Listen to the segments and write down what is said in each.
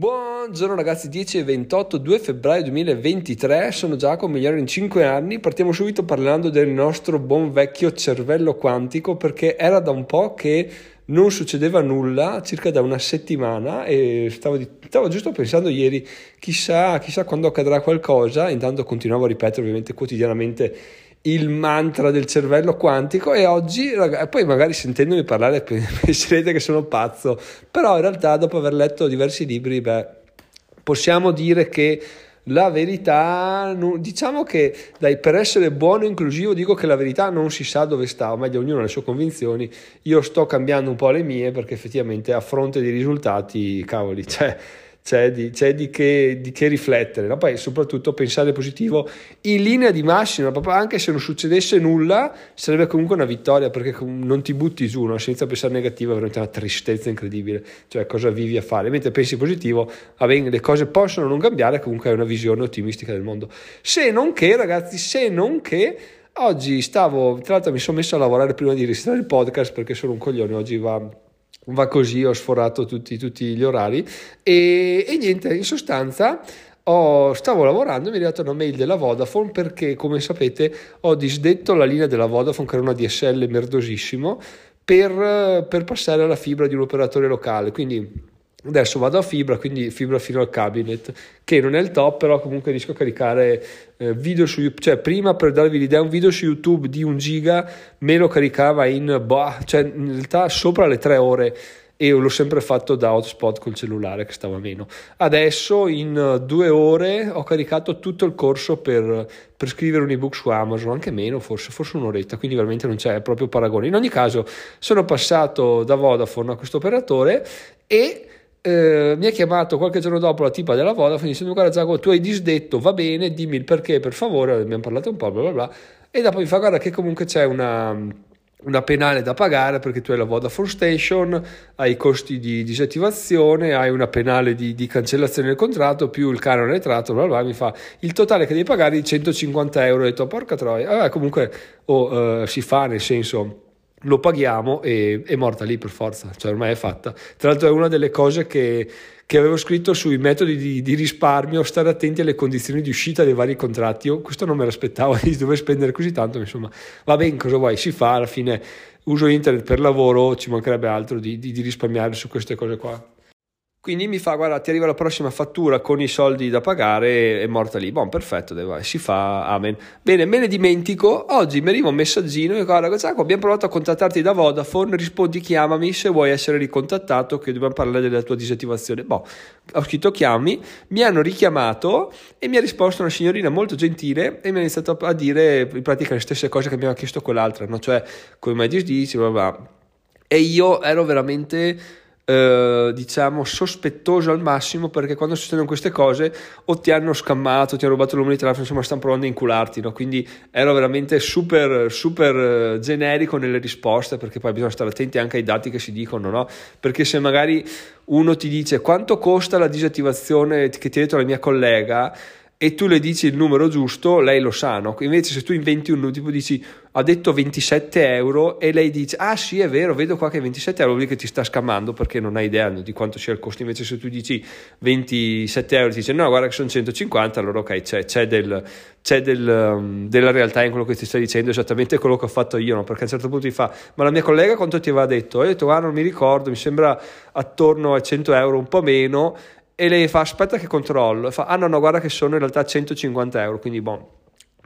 Buongiorno ragazzi, 10 e 28, 2 febbraio 2023, sono Giacomo, migliore in 5 anni, partiamo subito parlando del nostro buon vecchio cervello quantico perché era da un po' che non succedeva nulla, circa da una settimana e stavo, di, stavo giusto pensando ieri, chissà, chissà quando accadrà qualcosa, intanto continuavo a ripetere ovviamente quotidianamente il mantra del cervello quantico e oggi, poi magari sentendomi parlare penserete che sono pazzo, però in realtà dopo aver letto diversi libri, beh, possiamo dire che la verità, diciamo che dai, per essere buono e inclusivo dico che la verità non si sa dove sta, o meglio ognuno ha le sue convinzioni, io sto cambiando un po' le mie perché effettivamente a fronte dei risultati, cavoli, cioè c'è di, c'è di, che, di che, riflettere, no? poi soprattutto pensare positivo in linea di massima, proprio anche se non succedesse nulla sarebbe comunque una vittoria perché non ti butti giù, no? senza pensare negativo è veramente una tristezza incredibile, cioè cosa vivi a fare, mentre pensi positivo, bene, le cose possono non cambiare, comunque è una visione ottimistica del mondo, se non che ragazzi, se non che oggi stavo, tra l'altro mi sono messo a lavorare prima di registrare il podcast perché sono un coglione, oggi va va così, ho sforato tutti, tutti gli orari. E, e, niente, in sostanza ho, stavo lavorando e mi è arrivata una mail della Vodafone perché come sapete ho disdetto la linea della Vodafone che era una DSL merdosissimo per, per passare alla fibra di un operatore locale, quindi Adesso vado a fibra, quindi fibra fino al cabinet, che non è il top, però comunque riesco a caricare eh, video su YouTube. Cioè, prima per darvi l'idea, un video su YouTube di un giga me lo caricava in, boh, cioè in realtà sopra le tre ore e l'ho sempre fatto da hotspot col cellulare che stava meno. Adesso in due ore ho caricato tutto il corso per, per scrivere un ebook su Amazon, anche meno forse, forse un'oretta, quindi veramente non c'è proprio paragone. In ogni caso sono passato da Vodafone a questo operatore e eh, mi ha chiamato qualche giorno dopo la tipa della Vodafone dicendo guarda Giacomo tu hai disdetto va bene dimmi il perché per favore abbiamo parlato un po' bla bla bla. E dopo mi fa guarda che comunque c'è una, una penale da pagare perché tu hai la Vodafone Station hai i costi di disattivazione hai una penale di, di cancellazione del contratto più il canone entrato bla bla mi fa il totale che devi pagare di 150 euro. Ho detto porca troia. Ah, comunque oh, uh, si fa nel senso lo paghiamo e è morta lì per forza, cioè ormai è fatta. Tra l'altro è una delle cose che, che avevo scritto sui metodi di, di, risparmio, stare attenti alle condizioni di uscita dei vari contratti. Io questo non me l'aspettavo di dover spendere così tanto, insomma, va bene, cosa vuoi, si fa, alla fine uso internet per lavoro, ci mancherebbe altro di, di, di risparmiare su queste cose qua. Quindi mi fa, guarda, ti arriva la prossima fattura con i soldi da pagare, è morta lì. Buon, perfetto, si fa, amen. Bene, me ne dimentico, oggi mi arriva un messaggino e guarda, Zacco, abbiamo provato a contattarti da Vodafone, rispondi chiamami se vuoi essere ricontattato che dobbiamo parlare della tua disattivazione. Boh, ho scritto chiami, mi hanno richiamato e mi ha risposto una signorina molto gentile e mi ha iniziato a dire in pratica le stesse cose che mi aveva chiesto quell'altra, no? cioè come mai disdici, bla. E io ero veramente eh, diciamo sospettoso al massimo perché quando succedono queste cose o ti hanno scammato, ti hanno rubato il numero di telefono, insomma stanno provando a incularti, no? quindi ero veramente super, super eh, generico nelle risposte perché poi bisogna stare attenti anche ai dati che si dicono, no? perché se magari uno ti dice quanto costa la disattivazione che ti ha detto la mia collega, e tu le dici il numero giusto, lei lo sa, no? Invece se tu inventi un tipo dici ha detto 27 euro e lei dice ah sì è vero, vedo qua che 27 euro vuol dire che ti sta scammando perché non hai idea di quanto sia il costo, invece se tu dici 27 euro ti dice no guarda che sono 150, allora ok c'è, c'è, del, c'è del, um, della realtà in quello che ti stai dicendo, esattamente quello che ho fatto io, no? Perché a un certo punto ti fa ma la mia collega quanto ti aveva detto? E io ho detto ah non mi ricordo, mi sembra attorno a 100 euro, un po' meno e lei fa aspetta che controllo e fa ah no no guarda che sono in realtà 150 euro quindi buon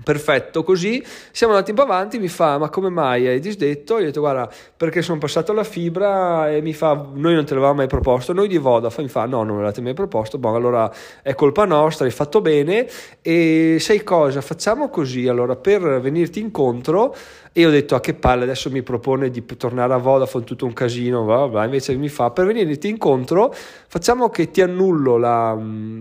Perfetto, così. Siamo andati un po' avanti, mi fa ma come mai hai disdetto? Io ho detto guarda perché sono passato alla fibra e mi fa noi non te l'avevamo mai proposto, noi di Vodafone. Mi fa no non me l'avete mai proposto, boh allora è colpa nostra, hai fatto bene. E sai cosa? Facciamo così allora per venirti incontro e ho detto a che palle adesso mi propone di tornare a Vodafone tutto un casino bla bla, invece mi fa per venirti incontro facciamo che ti annullo la,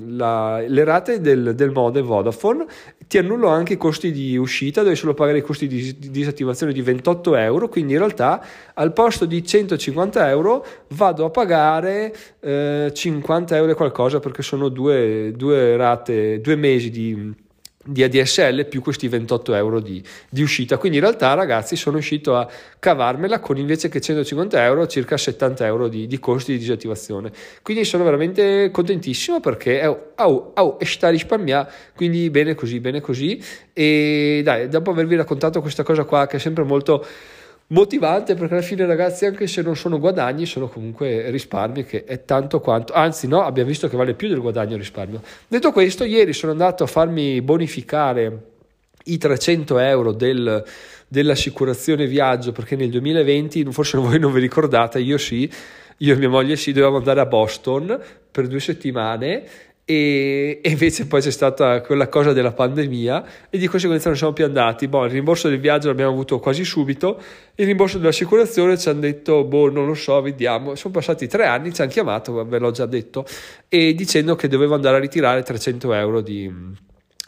la, le rate del, del mode Vodafone ti annullo anche i costi di uscita dove solo pagare i costi di, di disattivazione di 28 euro quindi in realtà al posto di 150 euro vado a pagare eh, 50 euro e qualcosa perché sono due, due rate due mesi di di ADSL più questi 28 euro di, di, uscita. Quindi in realtà, ragazzi, sono riuscito a cavarmela con invece che 150 euro, circa 70 euro di, di costi di disattivazione. Quindi sono veramente contentissimo perché oh, oh, oh, sta risparmiando. Quindi bene così, bene così. E dai, dopo avervi raccontato questa cosa qua, che è sempre molto motivante perché alla fine ragazzi anche se non sono guadagni sono comunque risparmi che è tanto quanto anzi no abbiamo visto che vale più del guadagno risparmio. Detto questo ieri sono andato a farmi bonificare i 300 euro del, dell'assicurazione viaggio perché nel 2020 forse voi non vi ricordate io sì io e mia moglie sì dovevamo andare a Boston per due settimane e, invece poi c'è stata quella cosa della pandemia e di conseguenza non siamo più andati. Boh, il rimborso del viaggio l'abbiamo avuto quasi subito, il rimborso dell'assicurazione ci hanno detto, boh, non lo so, vediamo. Sono passati tre anni, ci hanno chiamato, ve l'ho già detto, e dicendo che dovevo andare a ritirare 300 euro di,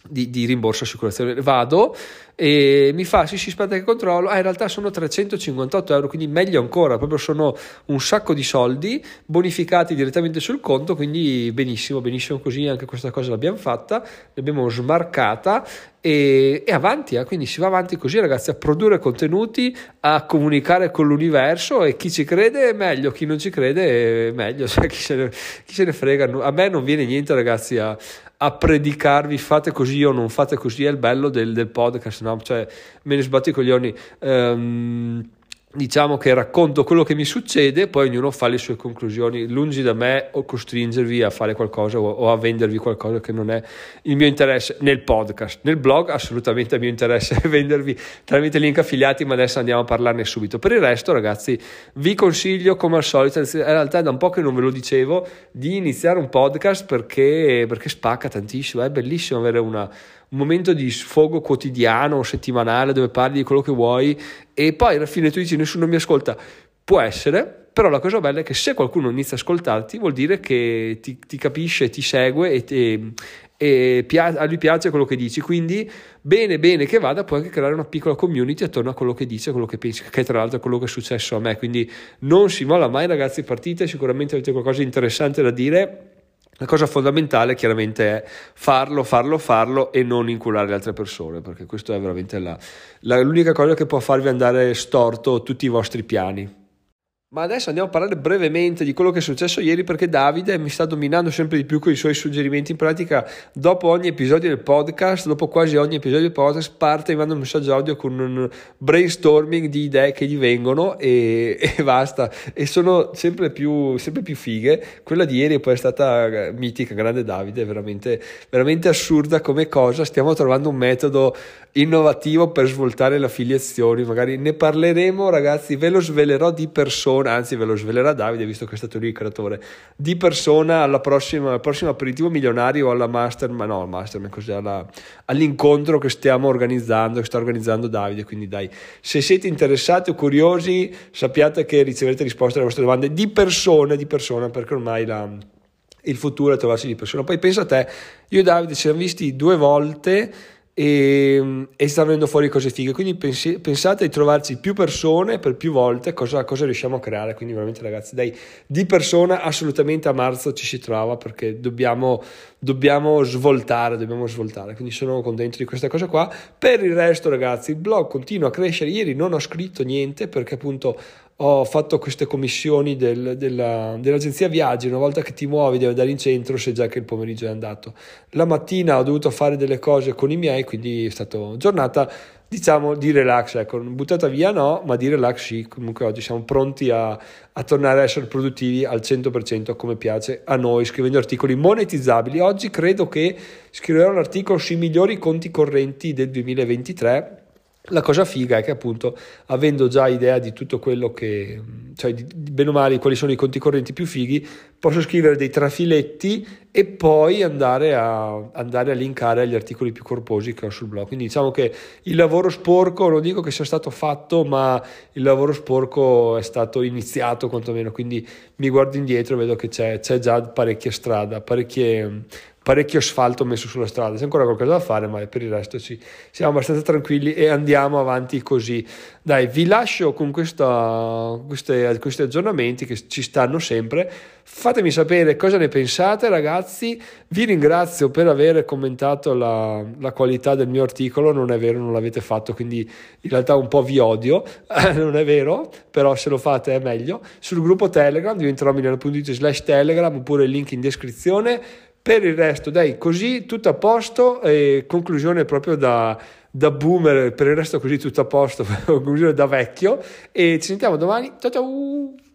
di, di rimborso assicurazione. Vado e mi fa sì sì aspetta che controllo ah in realtà sono 358 euro quindi meglio ancora proprio sono un sacco di soldi bonificati direttamente sul conto quindi benissimo benissimo così anche questa cosa l'abbiamo fatta l'abbiamo smarcata e, e avanti eh? quindi si va avanti così ragazzi a produrre contenuti a comunicare con l'universo e chi ci crede meglio chi non ci crede meglio cioè, chi, se ne, chi se ne frega a me non viene niente ragazzi a, a predicarvi fate così o non fate così è il bello del, del podcast no? Cioè, me ne sbatto i coglioni. Um, diciamo che racconto quello che mi succede, poi ognuno fa le sue conclusioni, lungi da me o costringervi a fare qualcosa o, o, a vendervi qualcosa che non è il mio interesse nel podcast, nel blog assolutamente il mio interesse è vendervi tramite link affiliati, ma adesso andiamo a parlarne subito. Per il resto ragazzi vi consiglio come al solito, in realtà è da un po' che non ve lo dicevo, di iniziare un podcast perché, perché spacca tantissimo, è bellissimo avere una un momento di sfogo quotidiano o settimanale dove parli di quello che vuoi e poi alla fine tu dici nessuno mi ascolta. Può essere, però la cosa bella è che se qualcuno inizia a ascoltarti vuol dire che ti, ti capisce, ti segue e, te, e pia- a lui piace quello che dici. Quindi bene, bene che vada, puoi anche creare una piccola community attorno a quello che dici, a quello che pensi, che tra l'altro è quello che è successo a me. Quindi non si molla mai ragazzi, partite, sicuramente avete qualcosa di interessante da dire la cosa fondamentale chiaramente è farlo, farlo, farlo e non inculare le altre persone, perché questo è veramente la, la, l'unica cosa che può farvi andare storto tutti i vostri piani. Ma adesso andiamo a parlare brevemente di quello che è successo ieri perché Davide mi sta dominando sempre di più con i suoi suggerimenti. In pratica, dopo ogni episodio del podcast, dopo quasi ogni episodio del podcast, parte e manda un messaggio audio con un brainstorming di idee che gli vengono e, e basta. E sono sempre più, sempre più fighe. Quella di ieri poi è stata mitica, grande Davide, veramente, veramente assurda come cosa. Stiamo trovando un metodo innovativo per svoltare le affiliazioni. Magari ne parleremo, ragazzi, ve lo svelerò di persona persona, anzi ve lo svelerà Davide visto che è stato lui il creatore, di persona alla prossima, al prossimo aperitivo milionario o alla master, ma no, master, così, alla, all'incontro che stiamo organizzando, che sta organizzando Davide, quindi dai, se siete interessati o curiosi sappiate che riceverete risposte alle vostre domande di persona, di persona, perché ormai la il futuro è trovarsi di persona. Poi pensa a te, io e Davide ci siamo visti due volte e, e sta venendo fuori cose fighe. Quindi pensi, pensate di trovarci più persone per più volte, cosa, cosa, riusciamo a creare. Quindi, veramente, ragazzi, dai, di persona assolutamente a marzo ci si trova perché dobbiamo, dobbiamo svoltare. Dobbiamo svoltare. Quindi, sono contento di questa cosa qua. Per il resto, ragazzi, il blog continua a crescere. Ieri non ho scritto niente perché, appunto, ho fatto queste commissioni del, della, dell'agenzia viaggi, una volta che ti muovi devi andare in centro, sai già che il pomeriggio è andato. La mattina ho dovuto fare delle cose con i miei, quindi è stata giornata diciamo di relax, ecco, buttata via no, ma di relax sì, comunque oggi siamo pronti a, a tornare a essere produttivi al 100% come piace a noi, scrivendo articoli monetizzabili. Oggi credo che scriverò un articolo sui migliori conti correnti del 2023 la cosa figa è che appunto avendo già idea di tutto quello che, cioè di, bene o male quali sono i conti correnti più fighi, posso scrivere dei trafiletti e poi andare a, andare a linkare agli articoli più corposi che ho sul blog. Quindi diciamo che il lavoro sporco, non dico che sia stato fatto, ma il lavoro sporco è stato iniziato quantomeno, quindi mi guardo indietro e vedo che c'è, c'è già parecchia strada, parecchie parecchio asfalto messo sulla strada, c'è ancora qualcosa da fare, ma per il resto ci siamo abbastanza tranquilli e andiamo avanti così. Dai, vi lascio con questa, queste, questi aggiornamenti che ci stanno sempre. Fatemi sapere cosa ne pensate, ragazzi. Vi ringrazio per aver commentato la, la qualità del mio articolo. Non è vero, non l'avete fatto, quindi in realtà un po' vi odio. non è vero, però se lo fate è meglio. Sul gruppo Telegram diventerò milano.it slash Telegram oppure il link in descrizione. Per il resto, dai, così tutto a posto. E conclusione proprio da da boomer, per il resto così tutto a posto, conclusione da vecchio e ci sentiamo domani. Ciao ciao!